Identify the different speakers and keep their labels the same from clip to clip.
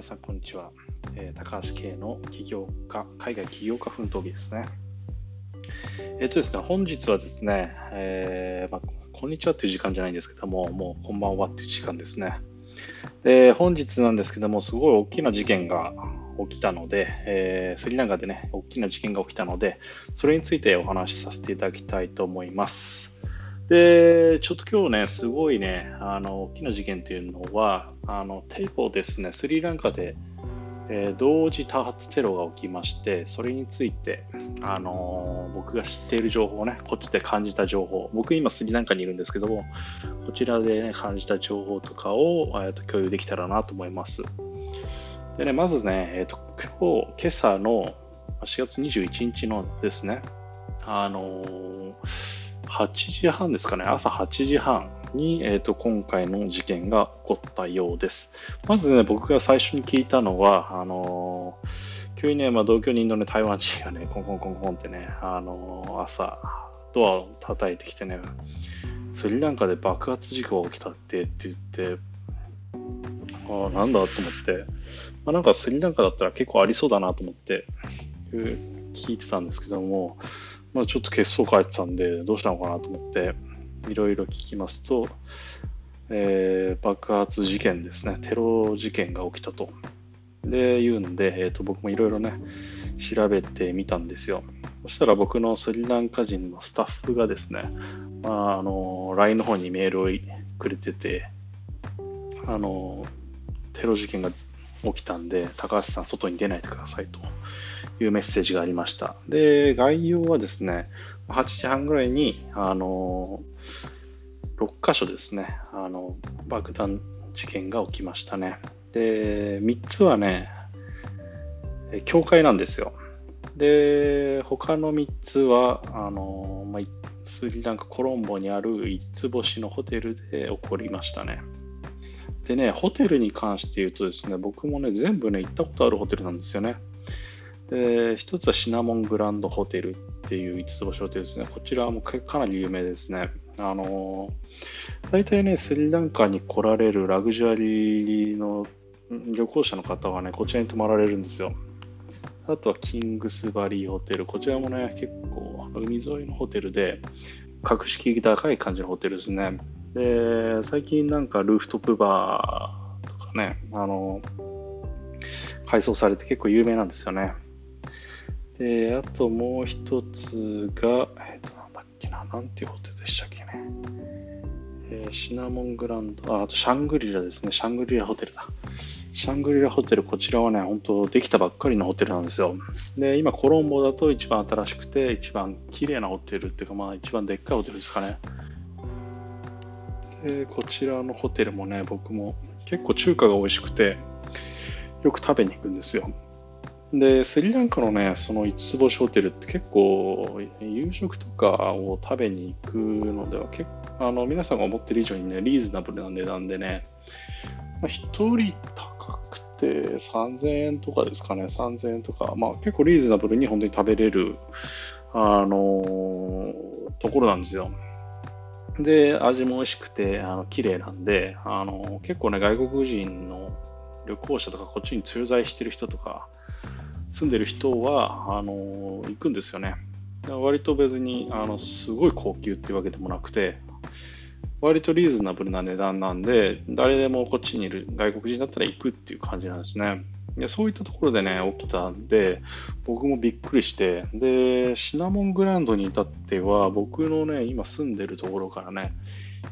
Speaker 1: 皆さん、こんにちは。えー、高橋圭の起業家、海外起業家奮闘記ですね。えっ、ー、とですね、本日はですね、えー、まあ、こんにちはっていう時間じゃないんですけども、もうこんばんはっていう時間ですね。で、本日なんですけども、すごい大きな事件が起きたので、え、スリランカでね、大きな事件が起きたので、それについてお話しさせていただきたいと思います。で、ちょっと今日ね、すごいね、あの、大きな事件というのは、あの、テーポですね、スリランカで、えー、同時多発テロが起きまして、それについて、あのー、僕が知っている情報ね、こっちで感じた情報、僕今スリランカにいるんですけども、こちらで、ね、感じた情報とかを、えー、と共有できたらなと思います。でね、まずね、えっ、と、今日、今朝の4月21日のですね、あの8時半ですかね、朝8時半に、えーと、今回の事件が起こったようです。まずね、僕が最初に聞いたのは、あのー、急にね、まあ、同居人のね、台湾人がね、コンコンコンコンってね、あのー、朝、ドアを叩いてきてね、スリランカで爆発事故が起きたってって言って、ああ、なんだと思って、まあ、なんかスリランカだったら結構ありそうだなと思って、聞いてたんですけども、まあ、ちょっと血相変えてたんで、どうしたのかなと思って、いろいろ聞きますと、えー、爆発事件ですね、テロ事件が起きたと。で、言うんで、えーと、僕もいろいろね、調べてみたんですよ。そしたら僕のスリランカ人のスタッフがですね、まあ、あの、LINE の方にメールをくれてて、あの、テロ事件が起きたんで、高橋さん外に出ないでくださいというメッセージがありました。で、概要はですね、8時半ぐらいに、あの、6箇所ですね、あの、爆弾事件が起きましたね。で、3つはね、教会なんですよ。で、他の3つは、あの、まあ、スリランカコロンボにある5つ星のホテルで起こりましたね。でね、ホテルに関して言うとですね、僕もね、全部ね、行ったことあるホテルなんですよね。で、一つはシナモングランドホテルっていう5つ星ホテルですね。こちらもかなり有名ですね。あの大体ね、スリランカに来られるラグジュアリーの旅行者の方はね、こちらに泊まられるんですよ。あとはキングスバリーホテル。こちらもね、結構海沿いのホテルで、格式高い感じのホテルですね。で、最近なんかルーフトップバーとかね、あの、改装されて結構有名なんですよね。で、あともう一つが、えっ、ー、と、なんだっけな、なんていうホテルでしたっけね。えー、シナモングランド、あ、あとシャングリラですね。シャングリラホテルだ。シャングリラホテル、こちらはね、本当できたばっかりのホテルなんですよ。で、今、コロンボだと一番新しくて、一番綺麗なホテルっていうか、まあ、一番でっかいホテルですかね。で、こちらのホテルもね、僕も結構中華が美味しくて、よく食べに行くんですよ。で、スリランカのね、その5つ星ホテルって結構、夕食とかを食べに行くのでは、結、あの、皆さんが思ってる以上にね、リーズナブルな値段でね、まあ、1人高くて3000円とかですかね、3000円とか、まあ結構リーズナブルに本当に食べれる、あのー、ところなんですよ。で、味も美味しくて、あの、綺麗なんで、あの、結構ね、外国人の旅行者とか、こっちに駐在してる人とか、住んでる人は、あの、行くんですよね。割と別に、あの、すごい高級っていうわけでもなくて、割とリーズナブルな値段なんで、誰でもこっちにいる外国人だったら行くっていう感じなんですね。でそういったところでね、起きたんで、僕もびっくりして、で、シナモングランドに至っては、僕のね、今住んでるところからね、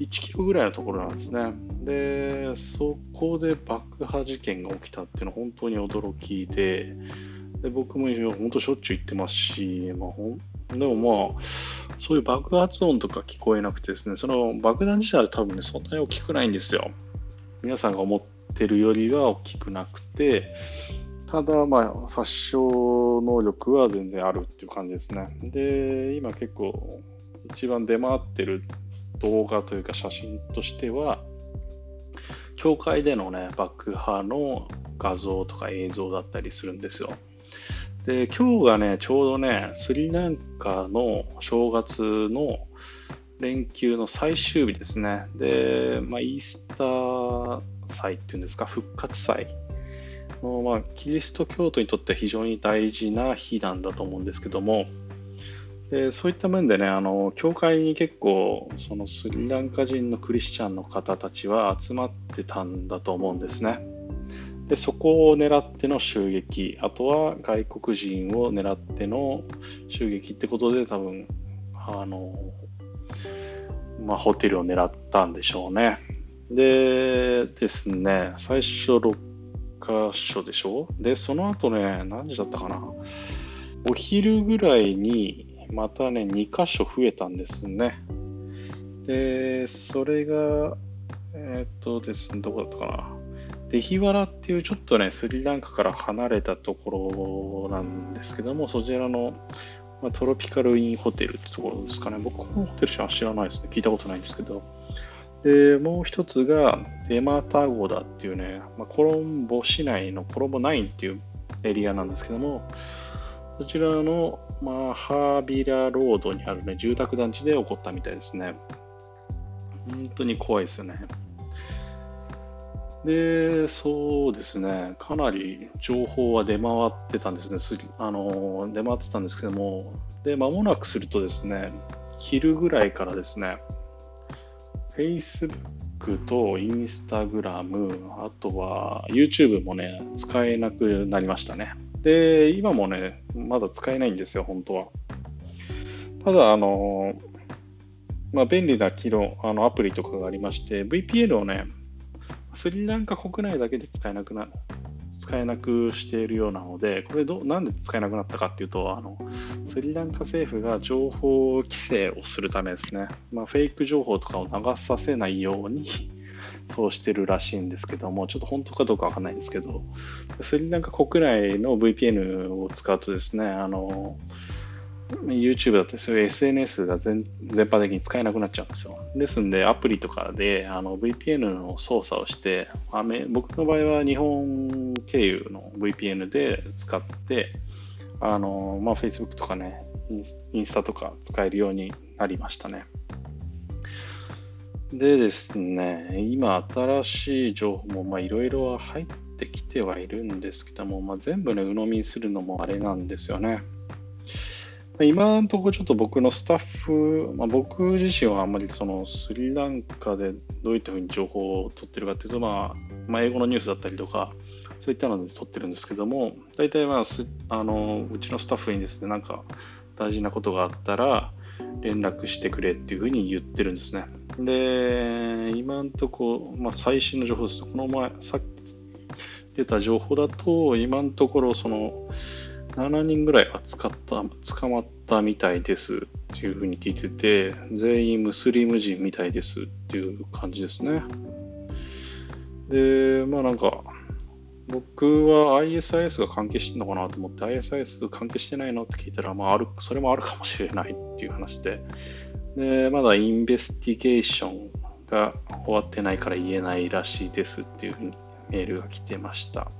Speaker 1: 1キロぐらいのところなんですね。で、そこで爆破事件が起きたっていうのは本当に驚きで、で僕も本当しょっちゅう行ってますし、まあ、ほんでもまあ、そういう爆発音とか聞こえなくてですね、その爆弾自体は多分ね、そんなに大きくないんですよ。皆さんが思ってるよりは大きくなくて、ただ、まあ、殺傷能力は全然あるっていう感じですね。で、今結構一番出回ってる動画というか写真としては、教会でのね、爆破の画像とか映像だったりするんですよ。で、今日がね、ちょうどね、スリランカの正月の連休の最終日ですね。で、まあ、イースター祭っていうんですか、復活祭のまあ、キリスト教徒にとっては非常に大事な日なんだと思うんですけども、でそういった面でね、あの教会に結構そのスリランカ人のクリスチャンの方たちは集まってたんだと思うんですね。でそこを狙っての襲撃、あとは外国人を狙っての襲撃ってことで多分、あの、まあ、ホテルを狙ったんでしょうね。でですね、最初6箇所でしょで、その後ね、何時だったかな。お昼ぐらいにまたね、2箇所増えたんですね。で、それが、えー、っとですね、どこだったかな。デヒワラっていうちょっとね、スリランカから離れたところなんですけども、そちらの、まあ、トロピカルインホテルってところですかね。僕、このホテルしか知らないですね。聞いたことないんですけど。で、もう一つが、デマタゴダっていうね、まあ、コロンボ市内のコロンボ9っていうエリアなんですけども、そちらの、まあ、ハービラロードにあるね、住宅団地で起こったみたいですね。本当に怖いですよね。で、そうですね、かなり情報は出回ってたんですね、すあの出回ってたんですけども、で、間もなくするとですね、昼ぐらいからですね、Facebook と Instagram、あとは YouTube もね、使えなくなりましたね。で、今もね、まだ使えないんですよ、本当は。ただ、あの、まあ、便利な機能、あのアプリとかがありまして、VPN をね、スリランカ国内だけで使えなくな使えなくしているようなので、これど、なんで使えなくなったかっていうと、あの、スリランカ政府が情報規制をするためですね、まあ、フェイク情報とかを流させないように そうしてるらしいんですけども、ちょっと本当かどうかわかんないんですけど、スリランカ国内の VPN を使うとですね、あの、YouTube だったりそういう SNS が全全般的に使えなくなっちゃうんですよ。ですんで、アプリとかであの VPN の操作をして、僕の場合は日本経由の VPN で使って、あのまあ、Facebook とかね、インスタとか使えるようになりましたね。でですね、今新しい情報もいろいろ入ってきてはいるんですけども、まあ、全部ね、鵜呑みにするのもあれなんですよね。今のところちょっと僕のスタッフ、まあ、僕自身はあんまりそのスリランカでどういったふうに情報を取ってるかというと、まあ、まあ、英語のニュースだったりとか、そういったので取ってるんですけども、大体まああのうちのスタッフにですね、なんか大事なことがあったら連絡してくれっていうふうに言ってるんですね。で、今のところ、まあ、最新の情報ですと、この前、さっき出た情報だと、今のところ、その、7人ぐらい扱った、捕まったみたいですっていうふうに聞いてて、全員ムスリム人みたいですっていう感じですね。で、まあなんか、僕は ISIS が関係してるのかなと思って、ISIS 関係してないのって聞いたら、まあある、それもあるかもしれないっていう話で、で、まだインベスティゲーションが終わってないから言えないらしいですっていうふうにメールが来てました。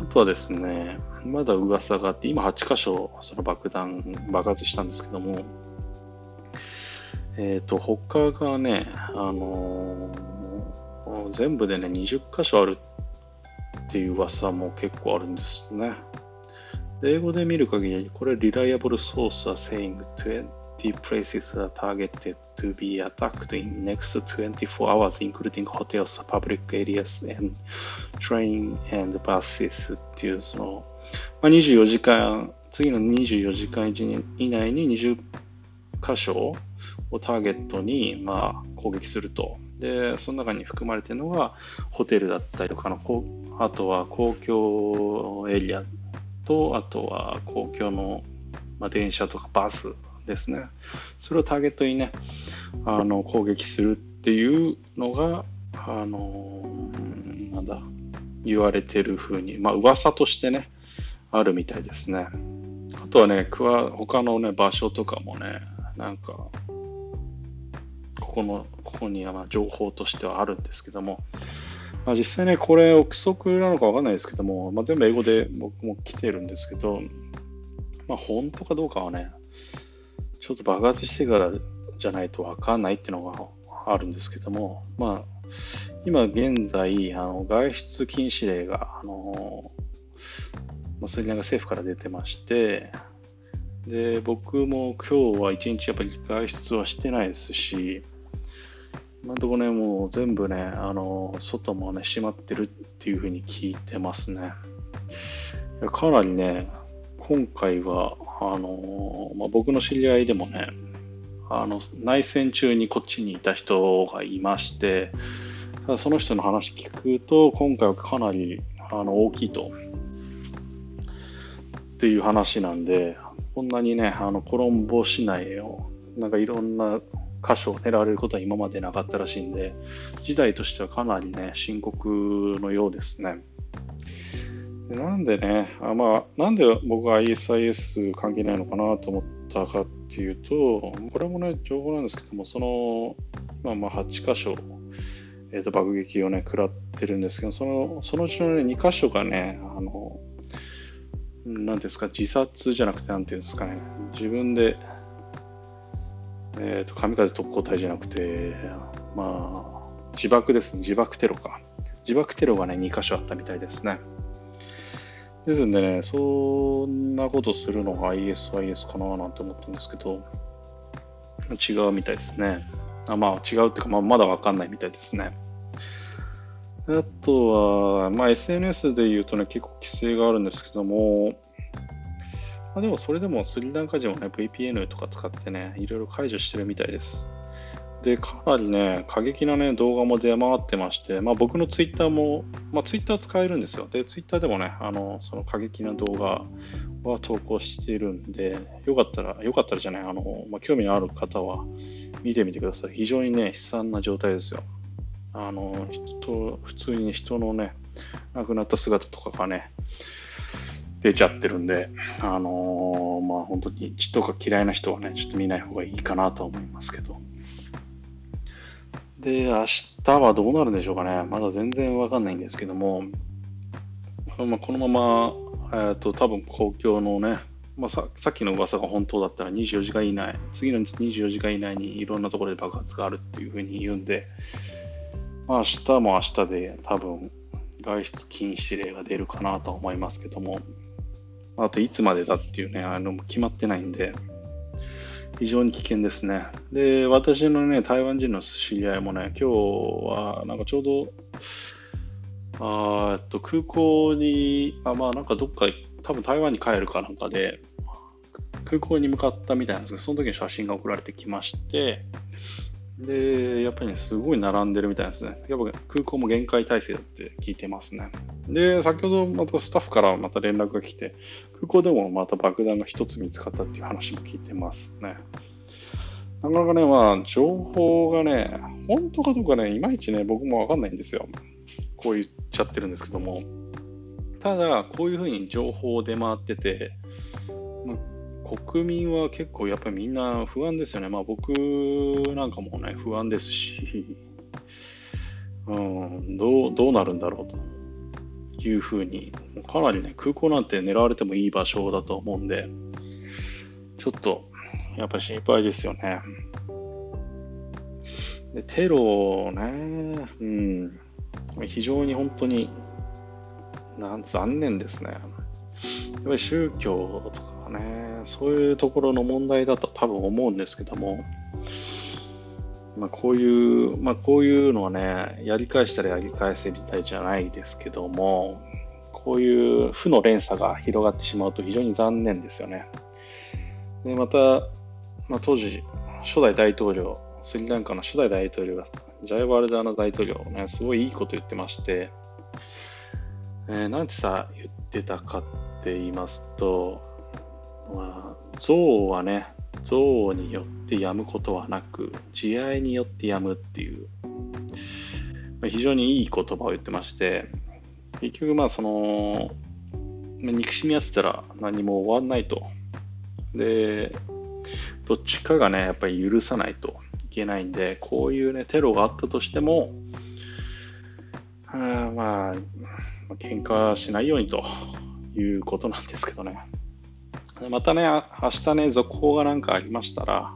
Speaker 1: あとはですね、まだ噂があって、今8箇所その爆弾爆発したんですけども、えっ、ー、と、他がね、あのー、全部でね、20箇所あるっていう噂も結構あるんですね。英語で見る限り、これ、reliable source are saying 20 places are targeted to be attacked in next 24 hours, including hotels, public areas, and train and buses っていう、その、まあ、24時間、次の24時間以内に20箇所をターゲットに、まあ、攻撃すると。で、その中に含まれているのが、ホテルだったりとかの、あとは公共エリアと、あとは公共の、まあ、電車とかバスですね。それをターゲットにね、あの攻撃するっていうのが、あのなんだ、言われてる風に、まあ噂としてね、あるみたいですね。あとはね、他のね、場所とかもね、なんか、ここの、ここにはま情報としてはあるんですけども、まあ、実際ね、これ憶測なのかわかんないですけども、まあ、全部英語で僕も来てるんですけど、まあ、本当かどうかはね、ちょっと爆発してからじゃないとわかんないっていうのがあるんですけども、まあ、今現在、あの外出禁止令が、あのまあ、スリランカ政府から出てまして、で、僕も今日は一日やっぱり外出はしてないですし、今のところね、もう全部ね、あの、外もね、閉まってるっていうふうに聞いてますね。かなりね、今回は、あの、まあ、僕の知り合いでもね、あの、内戦中にこっちにいた人がいまして、ただその人の話聞くと、今回はかなりあの大きいと。っていう話なんで、こんなにね、あのコロンボ市内を、なんかいろんな箇所を狙われることは今までなかったらしいんで、事態としてはかなりね、深刻のようですね。でなんでね、あまあ、なんで僕は ISIS 関係ないのかなと思ったかっていうと、これもね、情報なんですけども、その、まあまあ8箇所、えー、と爆撃をね、食らってるんですけど、そのそのうちのね、2箇所がね、あの、なんですか、自殺じゃなくて、なんていうんですかね、自分で、えっ、ー、と、神風特攻隊じゃなくて、まあ、自爆ですね、自爆テロか。自爆テロがね、2箇所あったみたいですね。ですんでね、そんなことするのが ISIS かななんて思ったんですけど、違うみたいですね。あまあ違うっていうか、まあ、まだわかんないみたいですね。あとは、まあ、SNS で言うとね、結構規制があるんですけども、まあ、でもそれでもスリランカ人はね、VPN とか使ってね、いろいろ解除してるみたいです。で、かなりね、過激なね、動画も出回ってまして、まあ僕のツイッターも、まあツイッター使えるんですよ。で、ツイッターでもね、あの、その過激な動画は投稿しているんで、よかったら、よかったらじゃない、あの、まあ興味のある方は見てみてください。非常にね、悲惨な状態ですよ。あの、人、普通に人のね、亡くなった姿とかがね、出ちゃってるんで、あのー、まあ本当に血とか嫌いな人はね、ちょっと見ない方がいいかなと思いますけど。で、明日はどうなるんでしょうかね。まだ全然わかんないんですけども、まあ、このまま、えーと、多分公共のね、まあ、ささっきの噂が本当だったら24時間以内、次の24時間以内にいろんなところで爆発があるっていうふうに言うんで、まあ、明日も明日で多分外出禁止令が出るかなと思いますけども、あといつまでだっていうね、あの決まってないんで、非常に危険ですね。で、私のね、台湾人の知り合いもね、今日はなんかちょうど、あっと空港に、あまあなんかどっか、多分台湾に帰るかなんかで、空港に向かったみたいなんですけど、その時に写真が送られてきまして、で、やっぱりね、すごい並んでるみたいですね。やっぱ空港も限界態勢だって聞いてますね。で、先ほどまたスタッフからまた連絡が来て、空港でもまた爆弾が一つ見つかったっていう話も聞いてますね。なかなかね、まあ、情報がね、本当かどうかね、いまいちね、僕もわかんないんですよ。こう言っちゃってるんですけども。ただ、こういうふうに情報を出回ってて、国民は結構やっぱりみんな不安ですよね。まあ僕なんかもね、不安ですし、うん、どう、どうなるんだろうというふうに、かなりね、空港なんて狙われてもいい場所だと思うんで、ちょっと、やっぱり心配ですよね。で、テロね、うん、非常に本当に、なん残念ですね。やっぱり宗教とかね。そういうところの問題だと多分思うんですけども、まあ、こういう、まあ、こういうのはね、やり返したらやり返せみたいじゃないですけども、こういう負の連鎖が広がってしまうと非常に残念ですよね。でまた、まあ、当時、初代大統領、スリランカの初代大統領が、ジャイワルダーナ大統領ね、すごいいいこと言ってまして、えー、なんてさ、言ってたかって言いますと、まあ、憎悪はね、憎悪によってやむことはなく、慈愛によってやむっていう、まあ、非常にいい言葉を言ってまして、結局まあその、憎しみ合ってたら何も終わんないと。で、どっちかがね、やっぱり許さないといけないんで、こういうね、テロがあったとしても、あまあ、喧嘩しないようにということなんですけどね。またね、明日ね、続報がなんかありましたら、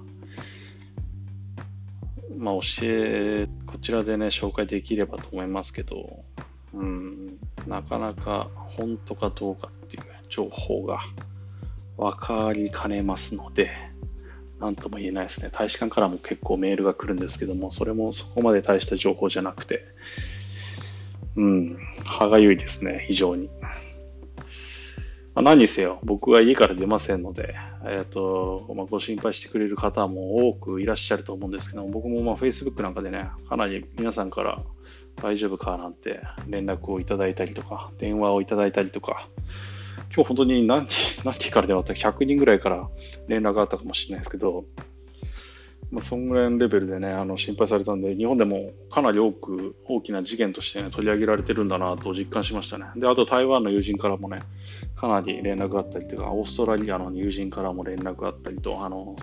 Speaker 1: まあ、教え、こちらでね、紹介できればと思いますけど、うん、なかなか本当かどうかっていう情報が分かりかねますので、なんとも言えないですね。大使館からも結構メールが来るんですけども、それもそこまで大した情報じゃなくて、うん、歯がゆいですね、非常に。まあ、何にせよ、僕は家から出ませんので、えっ、ー、と、まあ、ご心配してくれる方も多くいらっしゃると思うんですけど、僕もまあ Facebook なんかでね、かなり皆さんから大丈夫かなんて連絡をいただいたりとか、電話をいただいたりとか、今日本当に何時、何人から電話あった ?100 人ぐらいから連絡があったかもしれないですけど、まあ、そんぐらいのレベルでね、あの心配されたんで、日本でもかなり多く大きな事件として、ね、取り上げられてるんだなと実感しましたね。で、あと台湾の友人からもね、かなり連絡があったりとか、オーストラリアの友人からも連絡があったりと、あの、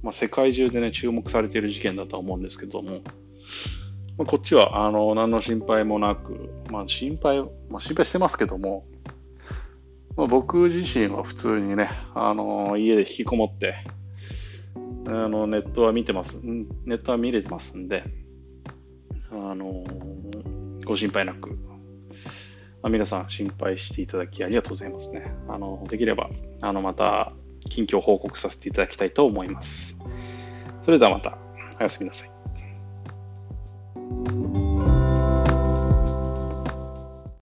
Speaker 1: まあ、世界中でね、注目されている事件だとは思うんですけども、まあ、こっちは、あの、何の心配もなく、まあ、心配、まあ、心配してますけども、まあ、僕自身は普通にね、あの、家で引きこもって、あのネットは見てます、ネットは見れてますんで、あのご心配なく、まあ、皆さん心配していただきありがとうございますね。あのできれば、あのまた近況報告させていただきたいと思います。それではまた、おやすみなさい。